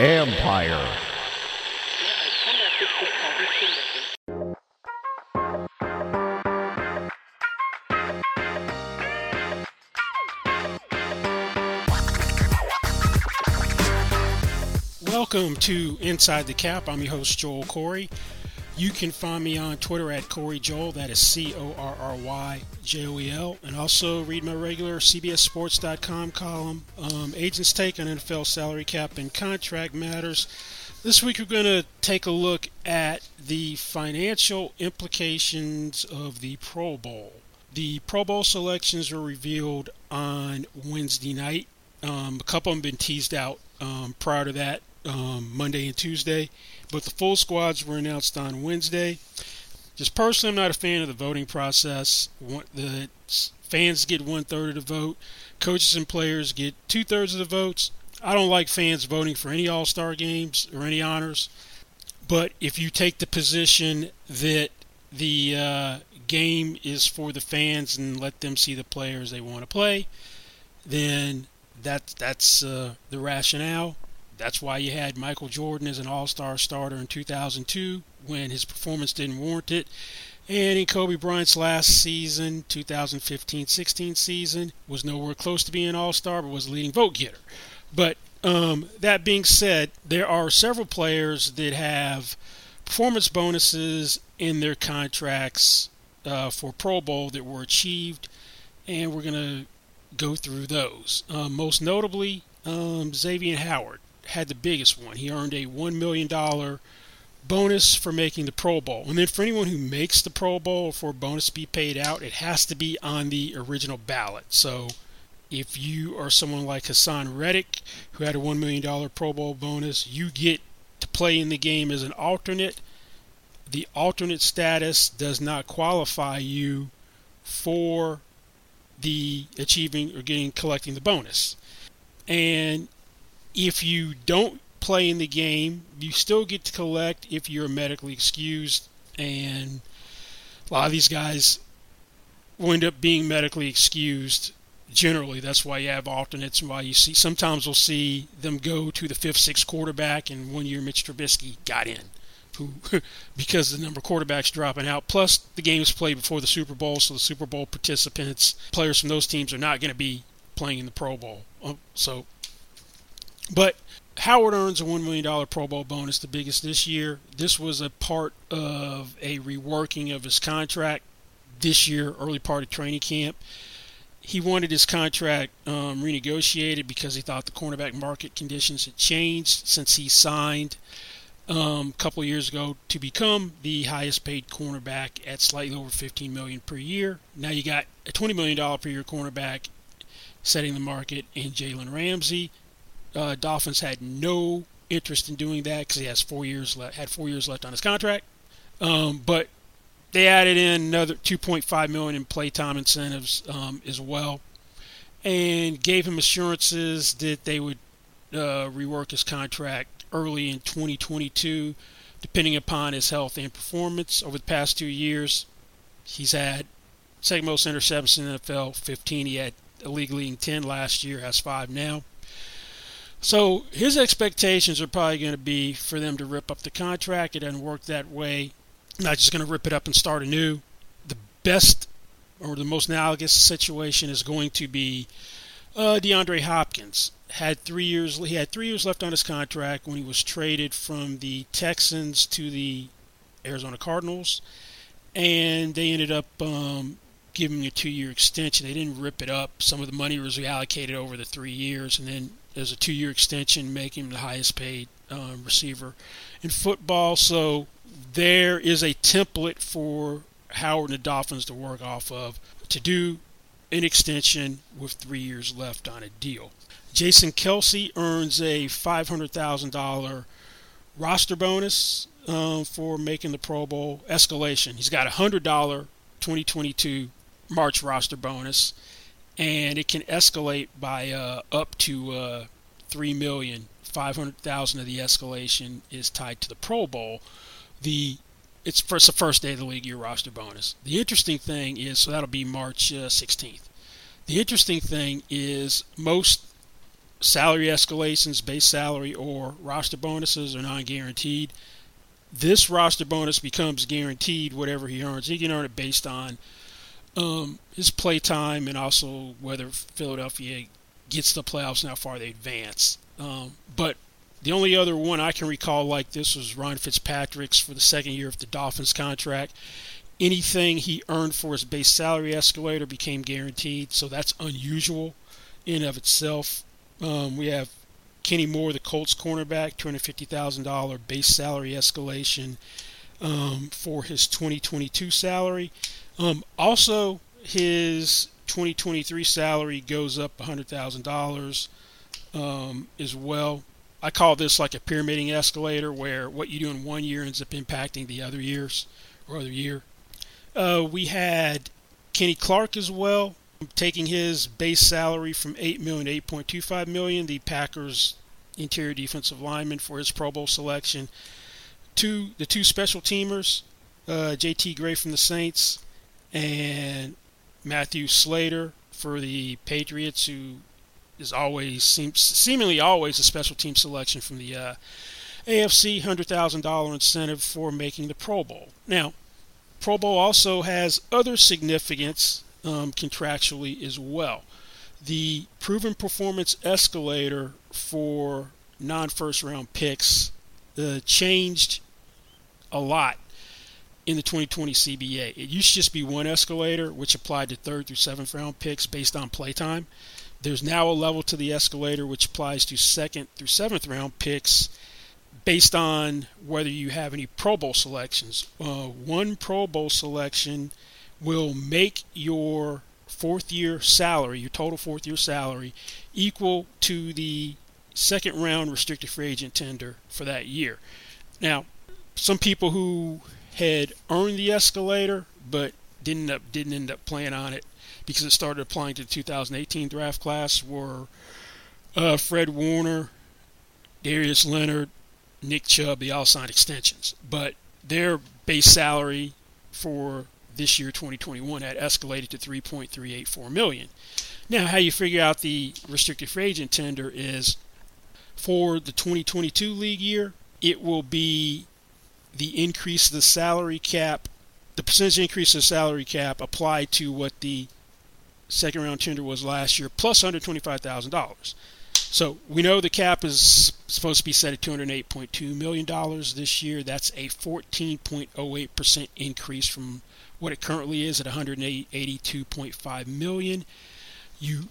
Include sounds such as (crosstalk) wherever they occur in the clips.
Empire. Welcome to Inside the Cap. I'm your host, Joel Corry. You can find me on Twitter at Corry Joel. That is C O R R Y J O E L. And also read my regular CBSSports.com column, um, Agents Take on NFL salary cap and contract matters. This week we're going to take a look at the financial implications of the Pro Bowl. The Pro Bowl selections were revealed on Wednesday night. Um, a couple them been teased out um, prior to that, um, Monday and Tuesday, but the full squads were announced on Wednesday. Just personally, I'm not a fan of the voting process. The fans get one third of the vote, coaches and players get two thirds of the votes. I don't like fans voting for any All Star games or any honors, but if you take the position that the uh, game is for the fans and let them see the players they want to play, then that that's uh, the rationale. That's why you had Michael Jordan as an All-Star starter in 2002 when his performance didn't warrant it. And in Kobe Bryant's last season, 2015-16 season, was nowhere close to being an All-Star, but was a leading vote getter. But um, that being said, there are several players that have performance bonuses in their contracts uh, for Pro Bowl that were achieved, and we're going to go through those. Um, most notably, um, Xavier Howard had the biggest one. He earned a $1 million bonus for making the Pro Bowl. And then for anyone who makes the Pro Bowl for a bonus to be paid out, it has to be on the original ballot. So if you are someone like Haason Reddick, who had a $1 million Pro Bowl bonus, you get to play in the game as an alternate. The alternate status does not qualify you for the achieving or getting collecting the bonus. And if you don't play in the game, you still get to collect if you're medically excused. And a lot of these guys will end up being medically excused generally. That's why you have alternates and why you see sometimes we'll see them go to the fifth, sixth quarterback. And one year Mitch Trubisky got in, who (laughs) because the number of quarterbacks dropping out. Plus the games played before the Super Bowl, so the Super Bowl participants, players from those teams, are not going to be playing in the Pro Bowl. Um, so, but Howard earns a $1 million Pro Bowl bonus, the biggest this year. This was a part of a reworking of his contract this year, early part of training camp he wanted his contract um, renegotiated because he thought the cornerback market conditions had changed since he signed um, a couple years ago to become the highest paid cornerback at slightly over 15 million per year. Now you got a 20 million dollar per year cornerback setting the market in Jalen Ramsey. Uh, Dolphins had no interest in doing that because he has four years left, had four years left on his contract. Um, but they added in another 2.5 million in playtime incentives um, as well, and gave him assurances that they would uh, rework his contract early in 2022, depending upon his health and performance. Over the past two years, he's had second most interceptions in the NFL, 15. He had a league leading 10 last year, has five now. So his expectations are probably going to be for them to rip up the contract. It doesn't work that way not just going to rip it up and start anew. The best or the most analogous situation is going to be uh, DeAndre Hopkins. Had three years. He had three years left on his contract when he was traded from the Texans to the Arizona Cardinals, and they ended up um, giving a two-year extension. They didn't rip it up. Some of the money was reallocated over the three years, and then there's a two-year extension, making him the highest-paid uh, receiver in football. So there is a template for Howard and the Dolphins to work off of to do an extension with three years left on a deal. Jason Kelce earns a $500,000 roster bonus um, for making the Pro Bowl escalation. He's got a $100 2022 March roster bonus, and it can escalate by uh, up to uh, three million. Five hundred thousand of the escalation is tied to the Pro Bowl, the it's first the first day of the league year roster bonus. The interesting thing is so that'll be March uh, 16th. The interesting thing is most salary escalations, base salary, or roster bonuses are non guaranteed. This roster bonus becomes guaranteed whatever he earns. He can earn it based on um, his play time and also whether Philadelphia gets the playoffs and how far they advance. Um, but the only other one I can recall like this was Ryan Fitzpatrick's for the second year of the Dolphins contract. Anything he earned for his base salary escalator became guaranteed, so that's unusual in of itself. Um, we have Kenny Moore, the Colts cornerback, $250,000 base salary escalation um, for his 2022 salary. Um, also, his 2023 salary goes up $100,000 um, as well. I call this like a pyramiding escalator where what you do in one year ends up impacting the other years or other year. Uh, we had Kenny Clark as well, taking his base salary from eight million to eight point two five million. The Packers interior defensive lineman for his Pro Bowl selection. Two the two special teamers, uh, J.T. Gray from the Saints and Matthew Slater for the Patriots, who is always seems seemingly always a special team selection from the uh, AFC hundred thousand dollar incentive for making the Pro Bowl. Now, Pro Bowl also has other significance um, contractually as well. The proven performance escalator for non first round picks uh, changed a lot in the 2020 CBA. It used to just be one escalator, which applied to third through seventh round picks based on playtime. There's now a level to the escalator which applies to second through seventh round picks based on whether you have any Pro Bowl selections. Uh, one Pro Bowl selection will make your fourth year salary, your total fourth year salary, equal to the second round restricted free agent tender for that year. Now, some people who had earned the escalator but didn't up didn't end up playing on it because it started applying to the 2018 draft class were uh, Fred Warner, Darius Leonard, Nick Chubb. They all signed extensions, but their base salary for this year 2021 had escalated to 3.384 million. Now, how you figure out the restricted free agent tender is for the 2022 league year, it will be the increase of the salary cap, the percentage increase of the salary cap applied to what the second round tender was last year, plus $125,000. So we know the cap is supposed to be set at $208.2 million this year. That's a 14.08% increase from what it currently is at 182.5 million. You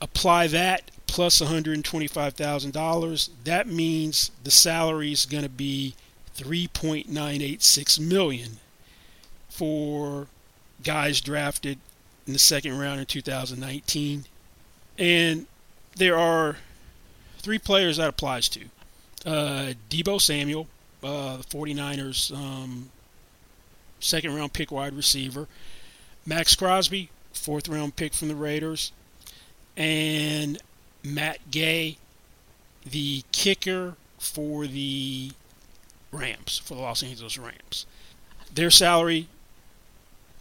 apply that plus $125,000. That means the salary is going to be 3.986 million for guys drafted in the second round in 2019. And there are three players that applies to. Uh, Deebo Samuel, uh, the 49ers um, second round pick wide receiver. Maxx Crosby, fourth round pick from the Raiders. And Matt Gay, the kicker for the Rams, for the Los Angeles Rams. Their salary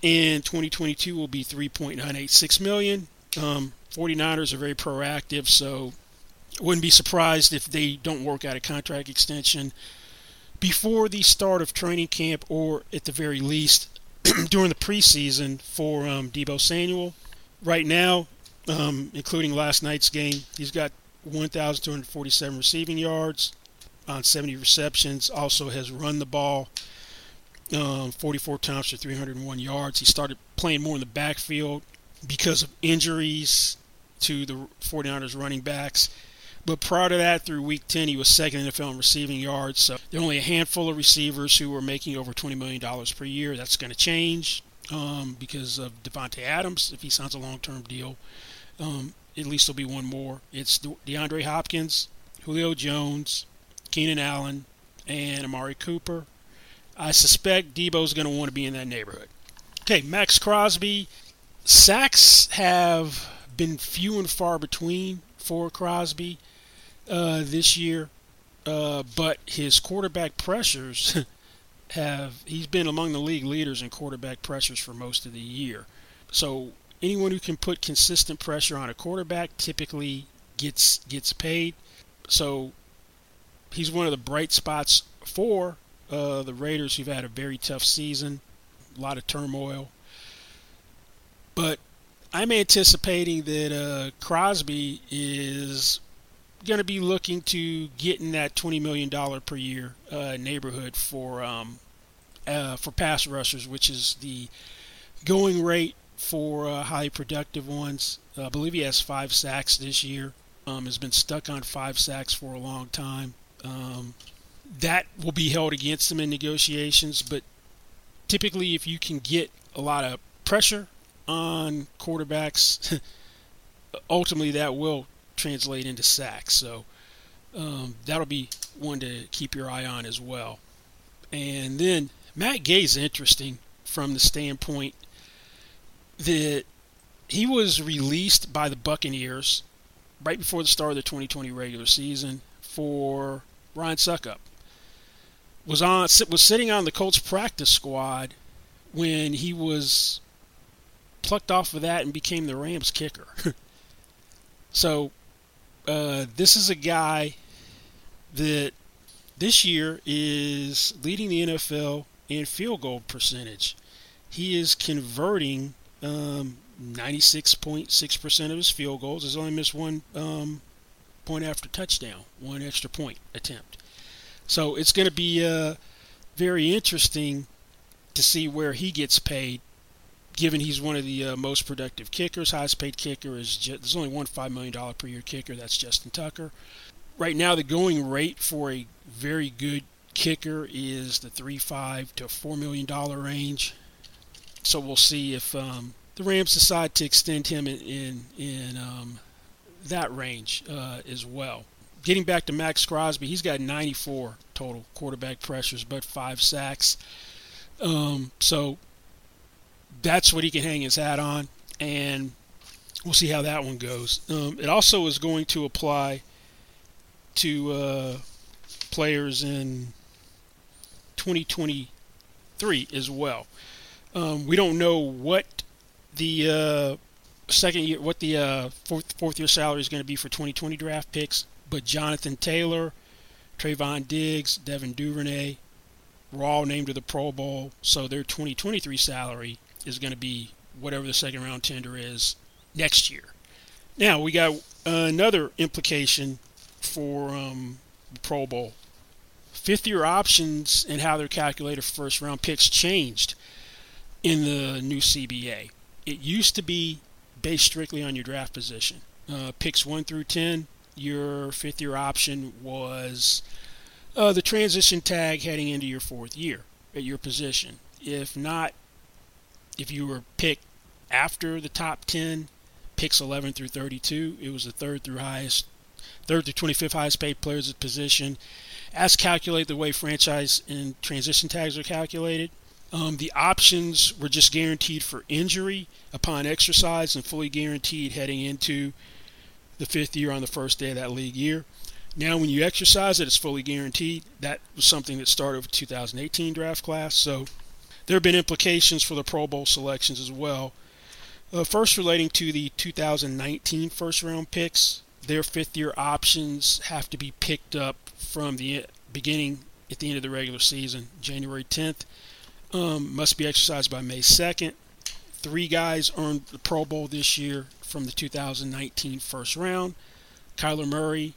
in 2022 will be 3.986 million. Um, 49ers are very proactive, so wouldn't be surprised if they don't work out a contract extension before the start of training camp, or at the very least (clears throat) during the preseason for um, Deebo Samuel. Right now, um, including last night's game, he's got 1,247 receiving yards on 70 receptions. Also has run the ball um, 44 times for 301 yards. He started playing more in the backfield because of injuries to the 49ers running backs. But prior to that, through week 10, he was second in the NFL in receiving yards. So there are only a handful of receivers who are making over $20 million per year. That's going to change um, because of Davante Adams, if he signs a long term deal. Um, at least there'll be one more. It's DeAndre Hopkins, Julio Jones, Keenan Allen, and Amari Cooper. I suspect Deebo's going to want to be in that neighborhood. Okay, Maxx Crosby. Sacks have been few and far between for Crosby uh, this year, uh, but his quarterback pressures (laughs) have he's been among the league leaders in quarterback pressures for most of the year. So anyone who can put consistent pressure on a quarterback typically gets gets paid. So he's one of the bright spots for uh, the Raiders, who've had a very tough season, a lot of turmoil. But I'm anticipating that uh, Crosby is going to be looking to get in that $20 million per year uh, neighborhood for um, uh, for pass rushers, which is the going rate for uh, highly productive ones. I believe he has five sacks this year. Um, has been stuck on five sacks for a long time. Um, that will be held against them in negotiations, but typically, if you can get a lot of pressure on quarterbacks, (laughs) ultimately that will translate into sacks. So um, that'll be one to keep your eye on as well. And then Matt Gay is interesting from the standpoint that he was released by the Buccaneers right before the start of the 2020 regular season for Ryan Succop, Was on was sitting on the Colts practice squad when he was plucked off of that and became the Rams kicker. (laughs) so uh, this is a guy that this year is leading the NFL in field goal percentage. He is converting um, 96.6% of his field goals. He's only missed one um, point after touchdown, one extra point attempt. So it's going to be uh, very interesting to see where he gets paid, given he's one of the uh, most productive kickers. Highest paid kicker is just, there's only one five million dollar per year kicker. That's Justin Tucker. Right now, the going rate for a very good kicker is the three five to four million dollar range. So we'll see if um, the Rams decide to extend him in in, in um, that range uh, as well. Getting back to Maxx Crosby, he's got 94 total quarterback pressures, but five sacks. Um, so that's what he can hang his hat on, and we'll see how that one goes. Um, it also is going to apply to uh, players in 2023 as well. Um, we don't know what the uh, second year, what the uh, fourth fourth year salary is going to be for 2020 draft picks. But Jonathan Taylor, Trevon Diggs, Devin Duvernay were all named to the Pro Bowl, so their 2023 salary is going to be whatever the second round tender is next year. Now we got another implication for um, the Pro Bowl. Fifth year options and how they're calculated for first round picks changed in the new CBA. It used to be based strictly on your draft position. Uh, picks 1 through 10, your fifth year option was uh, the transition tag heading into your fourth year at your position. If not, if you were picked after the top 10, picks 11 through 32, it was the third through highest, third through 25th highest paid players at position. As calculated the way franchise and transition tags are calculated, um, the options were just guaranteed for injury upon exercise and fully guaranteed heading into the fifth year on the first day of that league year. Now, when you exercise it, it's fully guaranteed. That was something that started with 2018 draft class. So there have been implications for the Pro Bowl selections as well. Uh, first, relating to the 2019 first round picks, their fifth year options have to be picked up from the beginning at the end of the regular season, January 10th um, must be exercised by May 2nd. Three guys earned the Pro Bowl this year from the 2019 first round. Kyler Murray,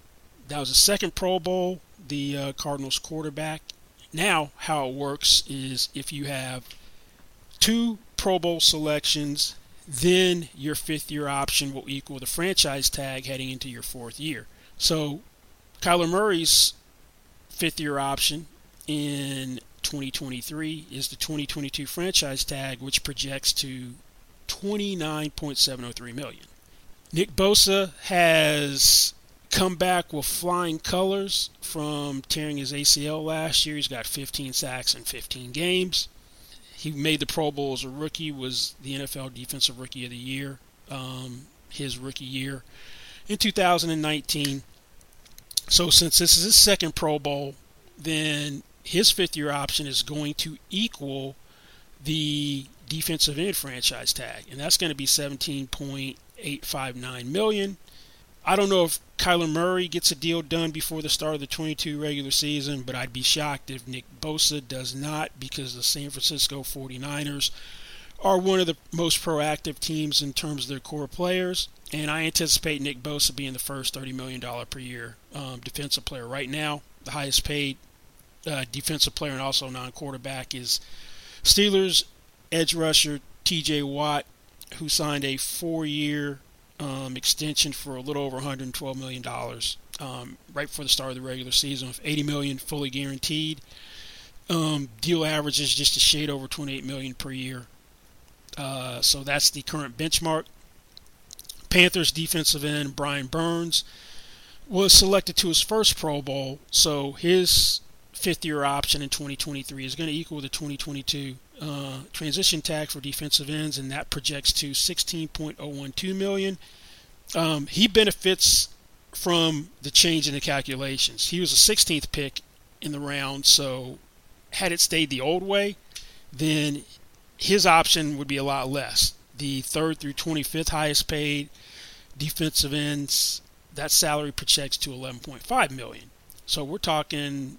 that was the second Pro Bowl, the uh, Cardinals quarterback. Now, how it works is if you have two Pro Bowl selections, then your fifth year option will equal the franchise tag heading into your fourth year. So, Kyler Murray's fifth year option in 2023 is the 2022 franchise tag, which projects to 29.703 million. Nick Bosa has come back with flying colors from tearing his ACL last year. He's got 15 sacks in 15 games. He made the Pro Bowl as a rookie, was the NFL Defensive Rookie of the Year, um, his rookie year in 2019. So since this is his second Pro Bowl, then his fifth year option is going to equal the defensive end franchise tag, and that's going to be 17.859 million. I don't know if Kyler Murray gets a deal done before the start of the 22 regular season, but I'd be shocked if Nick Bosa does not because the San Francisco 49ers are one of the most proactive teams in terms of their core players. And I anticipate Nick Bosa being the first $30 million per year um, defensive player. Right now, the highest paid uh, defensive player and also non quarterback is Steelers edge rusher TJ Watt, who signed a four year um, extension for a little over $112 million um, right before the start of the regular season, with 80 million fully guaranteed. Um, deal average is just a shade over 28 million per year. Uh, so that's the current benchmark. Panthers defensive end Brian Burns was selected to his first Pro Bowl, so his fifth year option in 2023 is going to equal the 2022 uh, transition tag for defensive ends, and that projects to 16.012 million. Um, he benefits from the change in the calculations. He was a 16th pick in the round, so had it stayed the old way, then his option would be a lot less. The third through 25th highest paid defensive ends, that salary projects to 11.5 million. So we're talking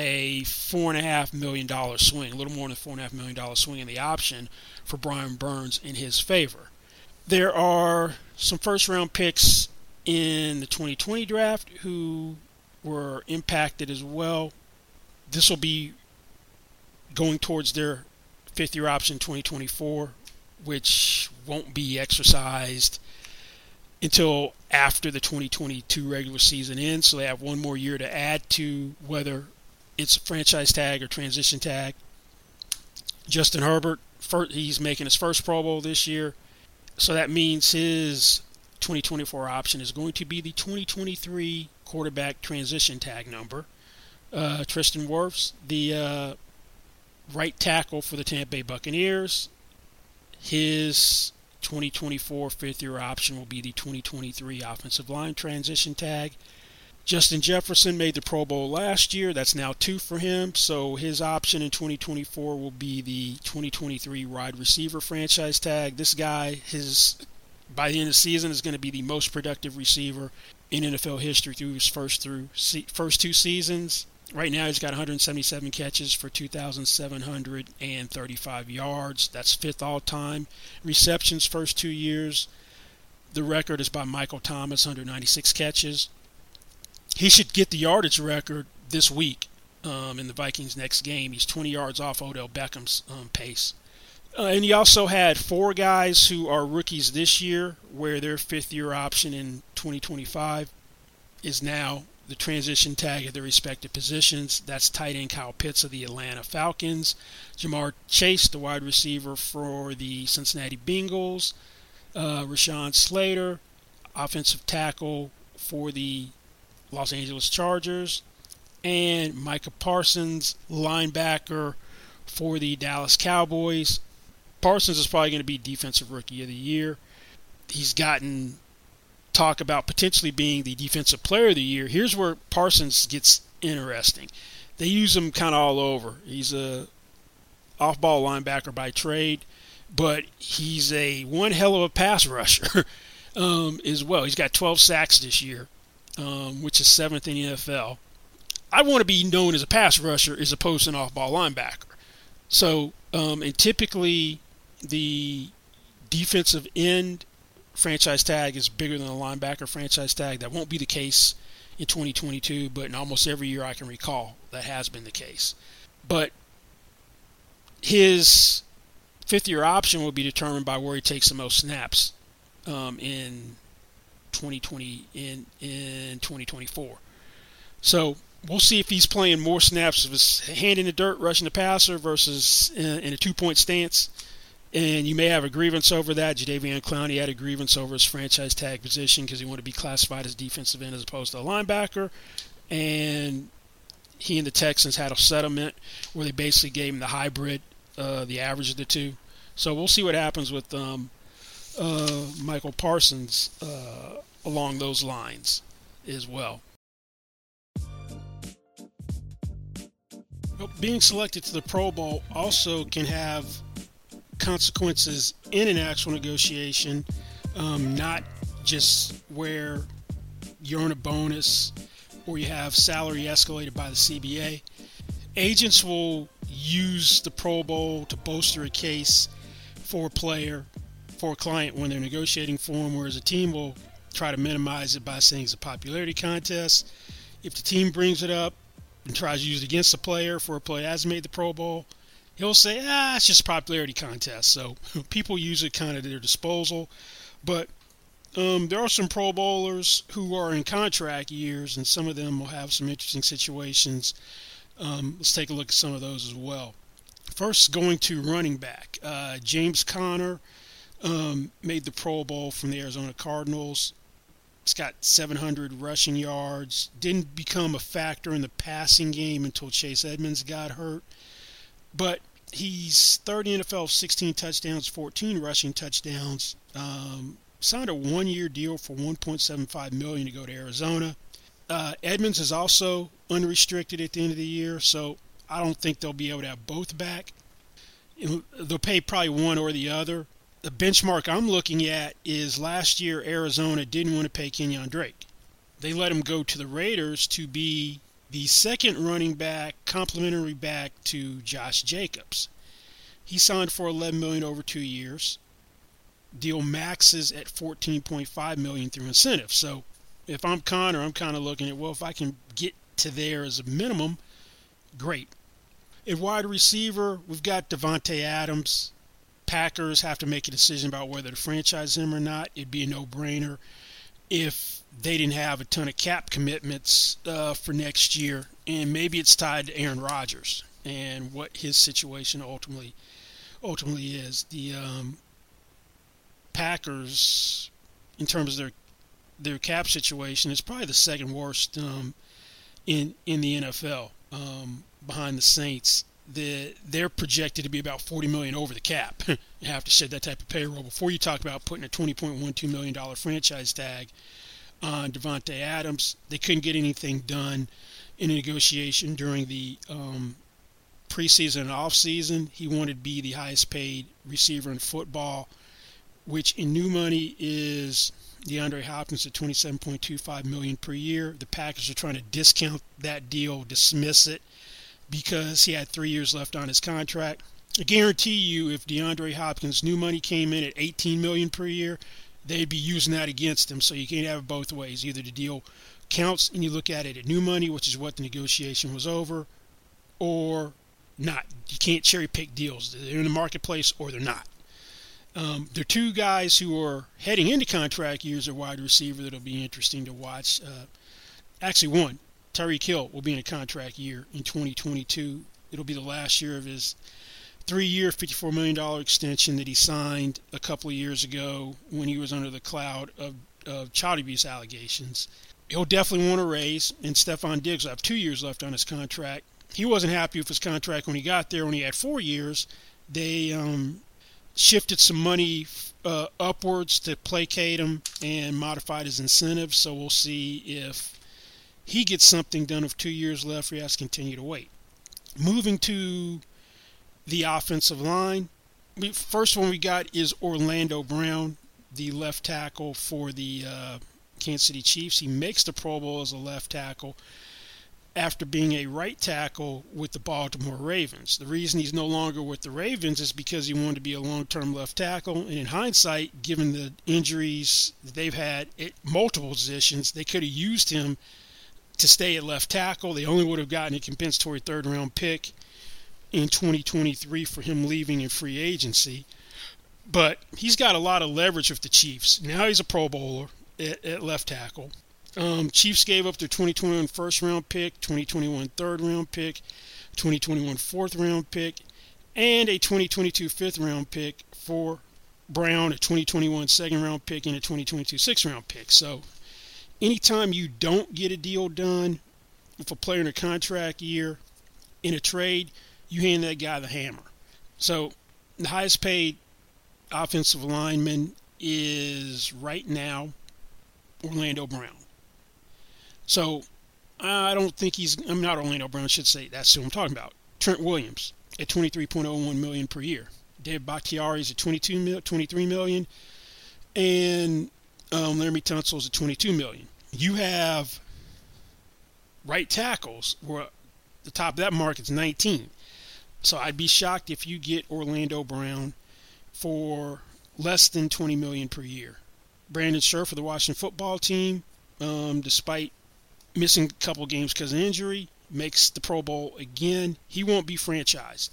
a four and a half million dollar swing, a little more than a four and a half million dollar swing in the option for Brian Burns in his favor. There are some first round picks in the 2020 draft who were impacted as well. This will be going towards their fifth year option 2024, which won't be exercised until after the 2022 regular season ends. So they have one more year to add to whether it's a franchise tag or transition tag. Justin Herbert, he's making his first Pro Bowl this year. So that means his 2024 option is going to be the 2023 quarterback transition tag number. Uh, Tristan Wirfs, the uh, right tackle for the Tampa Bay Buccaneers. His 2024 fifth year option will be the 2023 offensive line transition tag. Justin Jefferson made the Pro Bowl last year. That's now two for him. So his option in 2024 will be the 2023 wide receiver franchise tag. This guy, his by the end of the season, is going to be the most productive receiver in NFL history through his first through first two seasons. Right now, he's got 177 catches for 2,735 yards. That's fifth all time. Receptions first two years. The record is by Michael Thomas, 196 catches. He should get the yardage record this week um, in the Vikings' next game. He's 20 yards off Odell Beckham's um, pace. Uh, and he also had four guys who are rookies this year, where their fifth year option in 2025 is now the transition tag at their respective positions. That's tight end Kyle Pitts of the Atlanta Falcons, Ja'Marr Chase, the wide receiver for the Cincinnati Bengals, uh, Rashawn Slater, offensive tackle for the Los Angeles Chargers, and Micah Parsons, linebacker for the Dallas Cowboys. Parsons is probably going to be Defensive Rookie of the Year. He's gotten talk about potentially being the defensive player of the year, here's where Parsons gets interesting. They use him kind of all over. He's a off-ball linebacker by trade, but he's a one hell of a pass (laughs) rusher um, as well. He's got 12 sacks this year, um, which is seventh in the NFL. I want to be known as a pass rusher as opposed to an off-ball linebacker. So, um, and typically the defensive end franchise tag is bigger than the linebacker franchise tag. That won't be the case in 2022, but in almost every year I can recall that has been the case. But his fifth year option will be determined by where he takes the most snaps um, in 2020 in in 2024. So we'll see if he's playing more snaps of his hand in the dirt, rushing the passer versus in, in a two point stance and you may have a grievance over that. Jadeveon Clowney had a grievance over his franchise tag position because he wanted to be classified as defensive end as opposed to a linebacker. And he and the Texans had a settlement where they basically gave him the hybrid, uh, the average of the two. So we'll see what happens with um, uh, Michael Parsons uh, along those lines as well. Being selected to the Pro Bowl also can have consequences in an actual negotiation, um, not just where you earn a bonus or you have salary escalated by the CBA. Agents will use the Pro Bowl to bolster a case for a player, for a client when they're negotiating for him, whereas a team will try to minimize it by saying it's a popularity contest. If the team brings it up and tries to use it against the player for a player has made the Pro Bowl, he'll say, ah, it's just a popularity contest. So (laughs) people use it kind of at their disposal. But um, there are some Pro Bowlers who are in contract years, and some of them will have some interesting situations. Um, let's take a look at some of those as well. First, going to running back. Uh, James Conner um, made the Pro Bowl from the Arizona Cardinals. He's got 700 rushing yards. Didn't become a factor in the passing game until Chase Edmonds got hurt. But he's 30 NFL, 16 touchdowns, 14 rushing touchdowns. Um, signed a one-year deal for 1.75 million to go to Arizona. Uh, Edmonds is also unrestricted at the end of the year, so I don't think they'll be able to have both back. They'll pay probably one or the other. The benchmark I'm looking at is last year Arizona didn't want to pay Kenyon Drake. They let him go to the Raiders to be the second running back, complementary back to Josh Jacobs. He signed for 11 million over two years. Deal maxes at 14.5 million through incentives. So if I'm Conner, I'm kind of looking at well, if I can get to there as a minimum, great. At wide receiver, we've got Davante Adams. Packers have to make a decision about whether to franchise him or not. It'd be a no-brainer if they didn't have a ton of cap commitments uh, for next year, and maybe it's tied to Aaron Rodgers and what his situation ultimately ultimately is. The um, Packers, in terms of their their cap situation, is probably the second worst um, in in the NFL um, behind the Saints. The, they're projected to be about 40 million over the cap. (laughs) you have to shed that type of payroll before you talk about putting a 20.12 million dollar franchise tag on Davante Adams. They couldn't get anything done in a negotiation during the um, preseason and offseason. He wanted to be the highest paid receiver in football, which in new money is DeAndre Hopkins at 27.25 million per year. The Packers are trying to discount that deal, dismiss it because he had three years left on his contract. I guarantee you, if DeAndre Hopkins' new money came in at 18 million per year, they'd be using that against him. So you can't have it both ways. Either the deal counts and you look at it at new money, which is what the negotiation was over, or not. You can't cherry pick deals. They're in the marketplace or they're not. Um, there are two guys who are heading into contract years at wide receiver that'll be interesting to watch. Uh, actually, one, Tyreek Hill will be in a contract year in 2022. It'll be the last year of his three-year, $54 million extension that he signed a couple of years ago when he was under the cloud of, of child abuse allegations. He'll definitely want a raise, and Stefon Diggs will have two years left on his contract. He wasn't happy with his contract when he got there. When he had four years, they um, shifted some money uh, upwards to placate him and modified his incentives. So we'll see if he gets something done with two years left he has to continue to wait. Moving to the offensive line. First one we got is Orlando Brown, the left tackle for the uh, Kansas City Chiefs. He makes the Pro Bowl as a left tackle after being a right tackle with the Baltimore Ravens. The reason he's no longer with the Ravens is because he wanted to be a long term left tackle. And in hindsight, given the injuries they've had at multiple positions, they could have used him to stay at left tackle. They only would have gotten a compensatory third round pick in 2023 for him leaving in free agency. But he's got a lot of leverage with the Chiefs. Now he's a Pro Bowler at, at left tackle. Um, Chiefs gave up their 2021 first round pick, 2021 third round pick, 2021 fourth round pick, and a 2022 fifth round pick for Brown, a 2021 second round pick, and a 2022 sixth round pick. So anytime you don't get a deal done with a player in a contract year in a trade, you hand that guy the hammer. So the highest paid offensive lineman is right now Orlando Brown. So I don't think he's. I'm not Orlando Brown. I should say that's who I'm talking about. Trent Williams at 23.01 million per year. David Bakhtiari is at 22 mil, 23 million, and um, Laremy Tunsil is at 22 million. You have right tackles where the top of that market's 19. So I'd be shocked if you get Orlando Brown for less than 20 million per year. Brandon Scherff for the Washington football team, um, despite missing a couple games because of injury, makes the Pro Bowl again. He won't be franchised.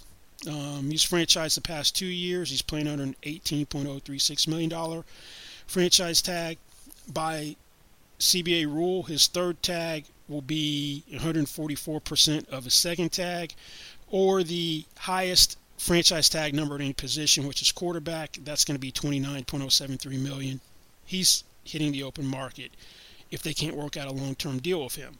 Um, he's franchised the past two years. He's playing under an $18.036 million franchise tag. By CBA rule, his third tag will be 144% of his second tag, or the highest franchise tag number at any position, which is quarterback. That's going to be 29.073 million. He's hitting the open market if they can't work out a long-term deal with him.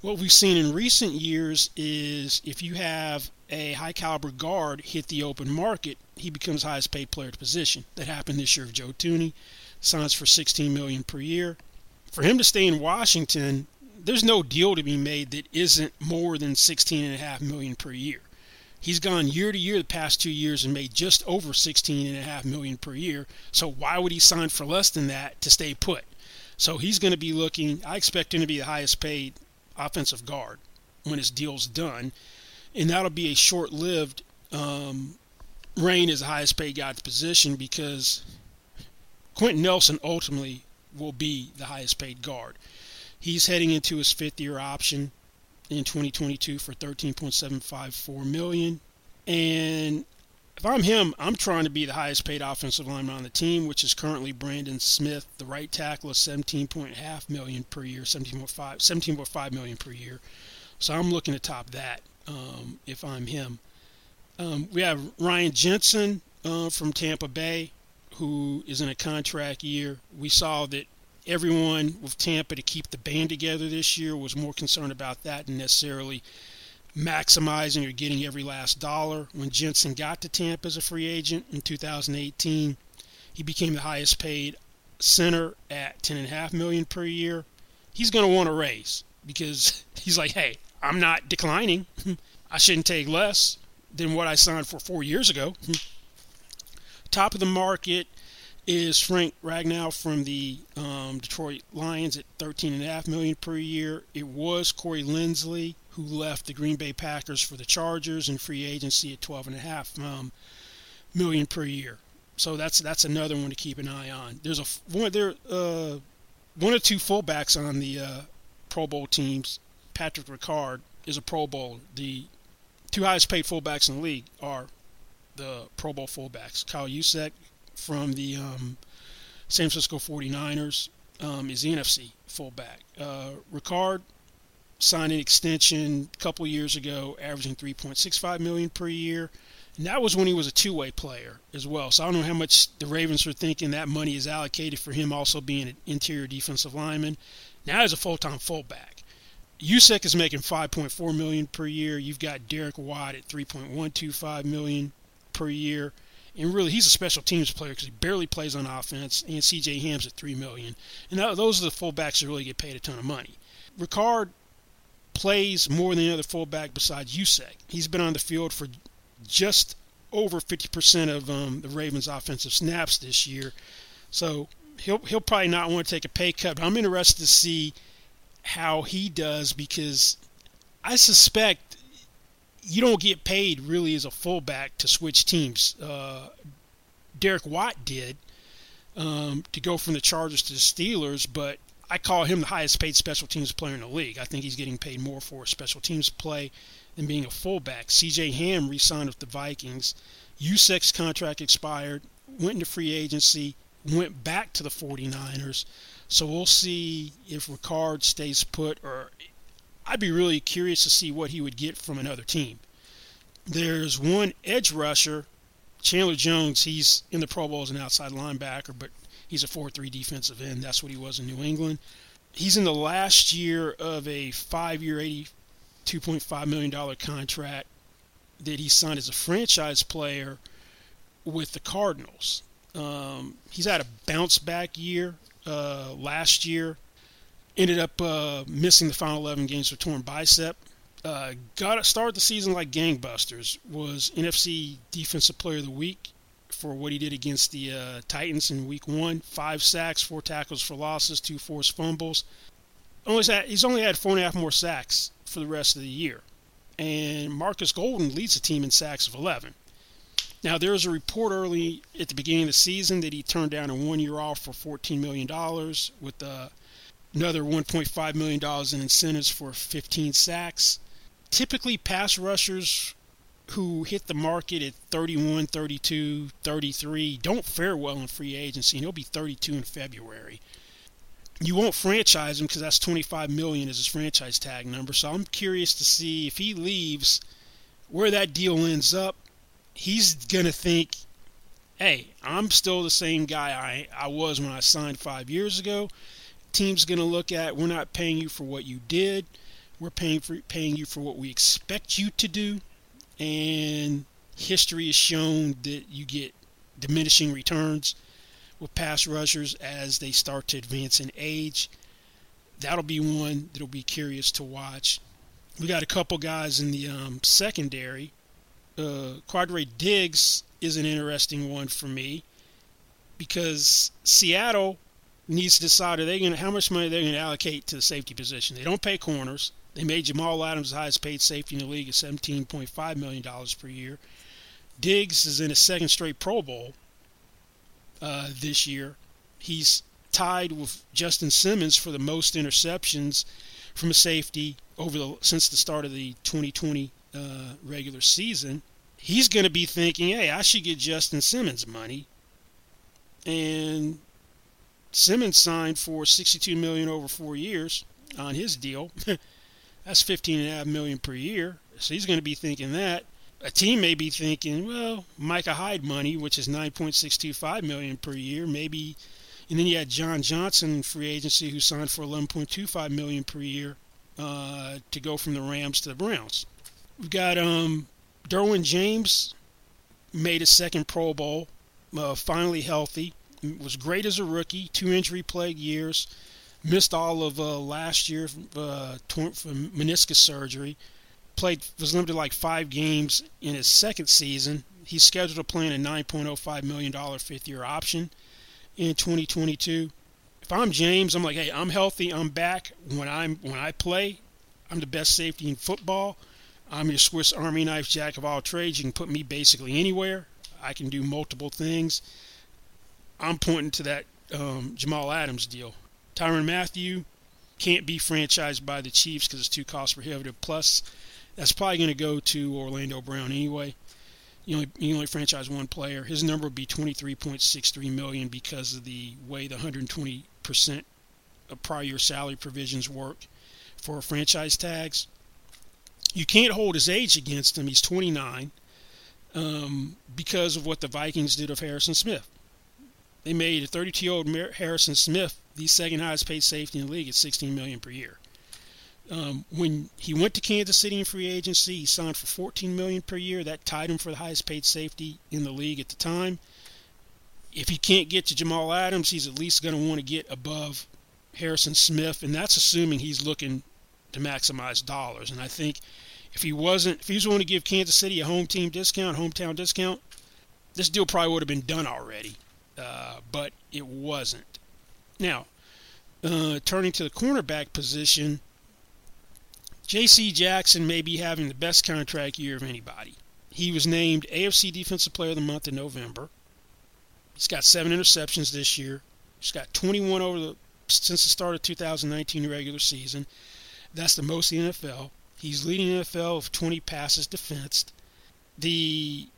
What we've seen in recent years is if you have a high caliber guard hit the open market, he becomes highest paid player to position. That happened this year with Joe Thuney, signs for 16 million per year. For him to stay in Washington, there's no deal to be made that isn't more than 16 and a half million per year. He's gone year to year the past two years and made just over 16 and a half million per year. So why would he sign for less than that to stay put? So he's going to be looking. I expect him to be the highest paid offensive guard when his deal's done, and that'll be a short-lived um, reign as the highest paid guy at the position because Quenton Nelson ultimately will be the highest paid guard. He's heading into his fifth year option in 2022 for 13.754 million. And if I'm him, I'm trying to be the highest paid offensive lineman on the team, which is currently Braden Smith, the right tackle, is 17.5 million per year, 17.5 17.5 million per year. So I'm looking to top that um, if I'm him. Um, we have Ryan Jensen uh, from Tampa Bay, who is in a contract year. We saw that everyone with Tampa to keep the band together this year was more concerned about that than necessarily maximizing or getting every last dollar. When Jensen got to Tampa as a free agent in 2018, he became the highest paid center at 10.5 million per year. He's going to want a raise because (laughs) he's like, hey, I'm not declining. (laughs) I shouldn't take less than what I signed for four years ago. (laughs) Top of the market is Frank Ragnow from the um, Detroit Lions at 13.5 million per year. It was Corey Linsley who left the Green Bay Packers for the Chargers in free agency at 12.5 um, million per year. So that's that's another one to keep an eye on. There's a one there uh, one or two fullbacks on the uh, Pro Bowl teams. Patrick Ricard is a Pro Bowl. The two highest paid fullbacks in the league are the Pro Bowl fullbacks. Kyle Juszczyk from the um, San Francisco 49ers um, is the NFC fullback. Uh, Ricard signed an extension a couple years ago, averaging 3.65 million per year, and that was when he was a two-way player as well. So I don't know how much the Ravens are thinking that money is allocated for him also being an interior defensive lineman. Now he's a full-time fullback. Juszczyk is making 5.4 million per year. You've got Derek Watt at 3.125 million per year. And really, he's a special teams player because he barely plays on offense. And C.J. Ham's at three million, and those are the fullbacks that really get paid a ton of money. Ricard plays more than the other fullback besides Juszczyk. He's been on the field for just over 50% of um, the Ravens' offensive snaps this year, so he'll he'll probably not want to take a pay cut. But I'm interested to see how he does because I suspect you don't get paid really as a fullback to switch teams. Uh, Derek Watt did um, to go from the Chargers to the Steelers, but I call him the highest paid special teams player in the league. I think he's getting paid more for special teams play than being a fullback. C.J. Ham re-signed with the Vikings. Juszczyk's contract expired, went into free agency, went back to the 49ers. So we'll see if Ricard stays put or I'd be really curious to see what he would get from another team. There's one edge rusher, Chandler Jones. He's in the Pro Bowl as an outside linebacker, but he's a 4-3 defensive end. That's what he was in New England. He's in the last year of a five-year, $82.5 million contract that he signed as a franchise player with the Cardinals. Um, he's had a bounce back year uh, last year ended up uh, missing the final 11 games with torn bicep. Uh, got started the season like gangbusters. Was NFC Defensive Player of the Week for what he did against the uh, Titans in Week One. Five sacks, four tackles for losses, two forced fumbles. only he's only had four and a half more sacks for the rest of the year. And Markus Golden leads the team in sacks of 11. Now, there was a report early at the beginning of the season that he turned down a one year offer for $14 million with uh, another $1.5 million in incentives for 15 sacks. Typically, pass rushers who hit the market at 31, 32, 33 don't fare well in free agency, and he'll be 32 in February. You won't franchise him because that's 25 million as his franchise tag number. So I'm curious to see if he leaves, where that deal ends up. He's gonna think, "Hey, I'm still the same guy I I was when I signed five years ago." Team's gonna look at, "We're not paying you for what you did. We're paying for paying you for what we expect you to do." and history has shown that you get diminishing returns with pass rushers as they start to advance in age. That'll be one that'll be curious to watch. We got a couple guys in the um, secondary. Uh, Quandre Diggs is an interesting one for me because Seattle needs to decide are they going to how much money they're going to allocate to the safety position. They don't pay corners. They made Jamal Adams the highest paid safety in the league at $17.5 million per year. Diggs is in a second straight Pro Bowl uh, this year. He's tied with Justin Simmons for the most interceptions from a safety over the since the start of the 2020 uh, regular season. He's going to be thinking, "Hey, I should get Justin Simmons money," and Simmons signed for 62 million over four years on his deal. (laughs) That's fifteen and a half million per year. So he's going to be thinking that. A team may be thinking, well, Micah Hyde money, which is nine point six two five million per year, maybe. And then you had John Johnson free agency who signed for eleven point two five million per year uh, to go from the Rams to the Browns. We've got um, Derwin James made a second Pro Bowl, uh, finally healthy. Was great as a rookie, two injury plagued years missed all of uh, last year uh, for meniscus surgery. Played was limited like five games in his second season. He's scheduled to play in a 9.05 million dollar fifth year option in 2022. If I'm James, I'm like, hey, I'm healthy. I'm back. When I'm when I play, I'm the best safety in football. I'm your Swiss Army knife, jack of all trades. You can put me basically anywhere. I can do multiple things. I'm pointing to that um, Jamal Adams deal. Tyrann Mathieu can't be franchised by the Chiefs because it's too cost prohibitive. Plus, that's probably going to go to Orlando Brown anyway. You only, you only franchise one player. His number would be 23.63 million because of the way the 120 percent of prior year salary provisions work for franchise tags. You can't hold his age against him. He's 29 um, because of what the Vikings did of Harrison Smith. They made a 32-year-old Harrison Smith the second highest paid safety in the league at 16 million per year. Um, when he went to Kansas City in free agency, he signed for 14 million per year. That tied him for the highest paid safety in the league at the time. If he can't get to Jamal Adams, he's at least going to want to get above Harrison Smith, and that's assuming he's looking to maximize dollars. And I think if he wasn't, if he was willing to give Kansas City a home team discount, hometown discount, this deal probably would have been done already. Uh, but it wasn't. Now, uh, turning to the cornerback position, J.C. Jackson may be having the best contract year of anybody. He was named AFC Defensive Player of the Month in November. He's got seven interceptions this year. He's got 21 over the since the start of 2019 regular season. That's the most in the NFL. He's leading the NFL with 20 passes defensed. The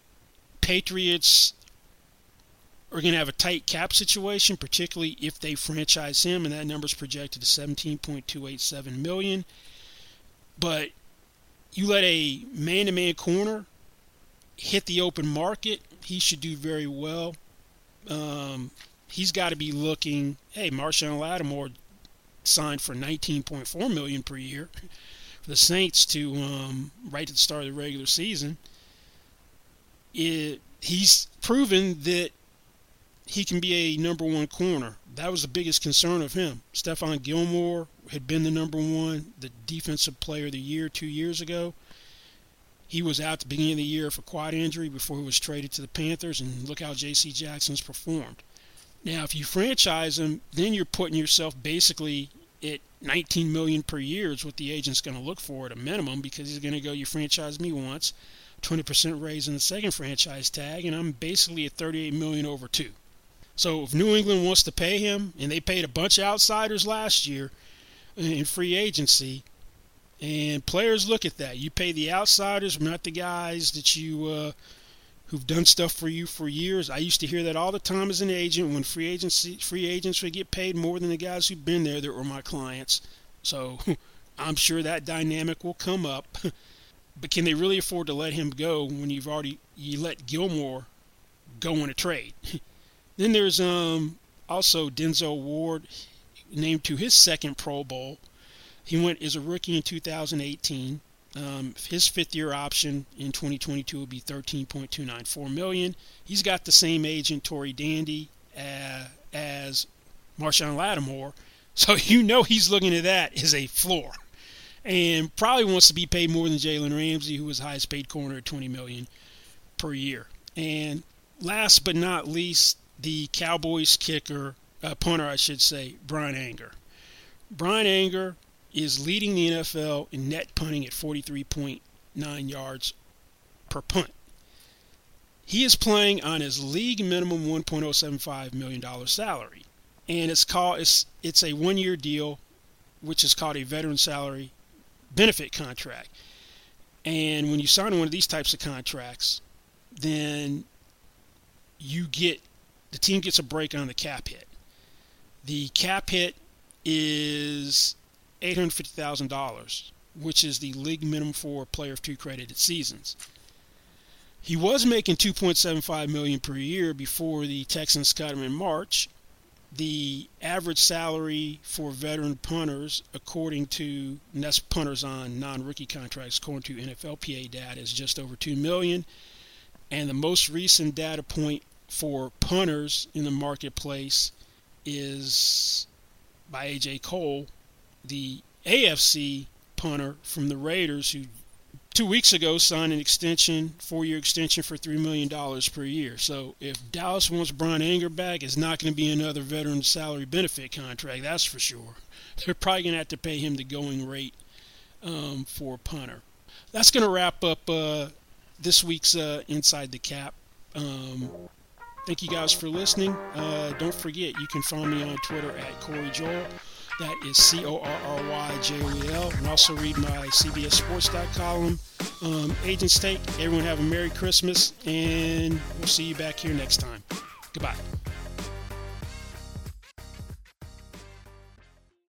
Patriots are going to have a tight cap situation, particularly if they franchise him, and that number is projected to 17.287 million. But you let a man-to-man corner hit the open market, he should do very well. Um, he's got to be looking. Hey, Marshon Lattimore signed for 19.4 million per year for the Saints to um, right at the start of the regular season. It, he's proven that he can be a number one corner. That was the biggest concern of him. Stephon Gilmore had been the number one, the defensive player of the year two years ago. He was out at the beginning of the year for quad injury before he was traded to the Panthers, and look how J.C. Jackson's performed. Now, if you franchise him, then you're putting yourself basically at 19 million per year is what the agent's going to look for at a minimum because he's going to go, you franchise me once, 20% raise in the second franchise tag, and I'm basically at 38 million over two. So if New England wants to pay him, and they paid a bunch of outsiders last year in free agency, and players look at that. You pay the outsiders, not the guys that you uh, who've done stuff for you for years. I used to hear that all the time as an agent when free agency free agents would get paid more than the guys who've been there that were my clients. So (laughs) I'm sure that dynamic will come up. (laughs) but can they really afford to let him go when you've already you let Gilmore go in a trade? (laughs) then there's um also Denzel Ward named to his second Pro Bowl. He went as a rookie in 2018. Um, his fifth year option in 2022 will be 13.294 million. He's got the same agent Tory Dandy uh, as Marshon Lattimore, (laughs) so you know he's looking at that as a floor, and probably wants to be paid more than Jalen Ramsey, who was highest paid corner at 20 million per year. And last but not least, the Cowboys kicker, uh, punter, I should say, Bryan Anger. Bryan Anger is leading the NFL in net punting at 43.9 yards per punt. He is playing on his league minimum $1.075 million salary. And it's called it's it's a one year deal, which is called a veteran salary benefit contract. And when you sign one of these types of contracts, then you get the team gets a break on the cap hit. The cap hit is $850,000, which is the league minimum for a player of two credited seasons. He was making 2.75 million per year before the Texans cut him in March. The average salary for veteran punters, according to that's punters on non-rookie contracts, according to NFLPA data, is just over two million. And the most recent data point for punters in the marketplace is by AJ Cole, the AFC punter from the Raiders who two weeks ago signed an extension, four-year extension for three million dollars per year. So if Dallas wants Bryan Anger back, it's not going to be another veteran salary benefit contract. That's for sure. They're probably going to have to pay him the going rate um, for punter. That's going to wrap up uh, this week's uh, Inside the Cap. Um, thank you guys for listening. Uh, don't forget, you can find me on Twitter at Corry Joel. That is C O R R Y J O E L. And also read my CBS Sports column. Um, Agents Take. Everyone have a Merry Christmas, and we'll see you back here next time. Goodbye.